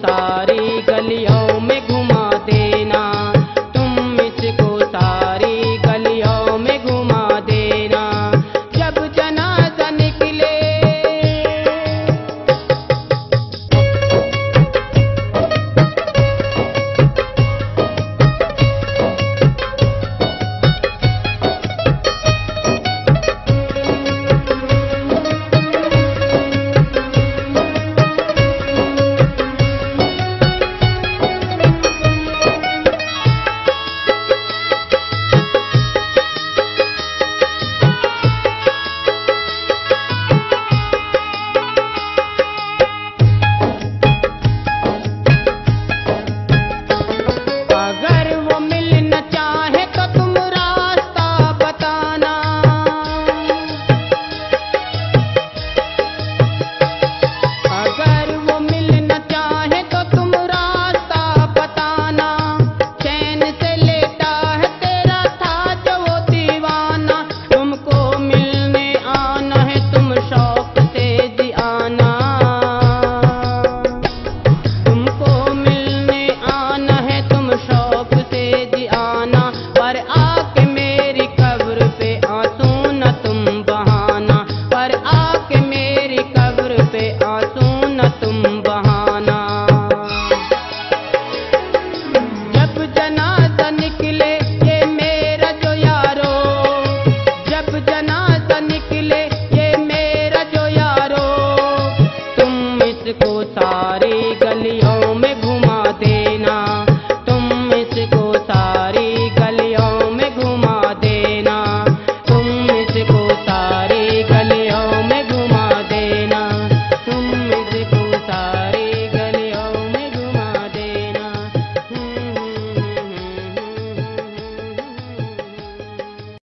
passar.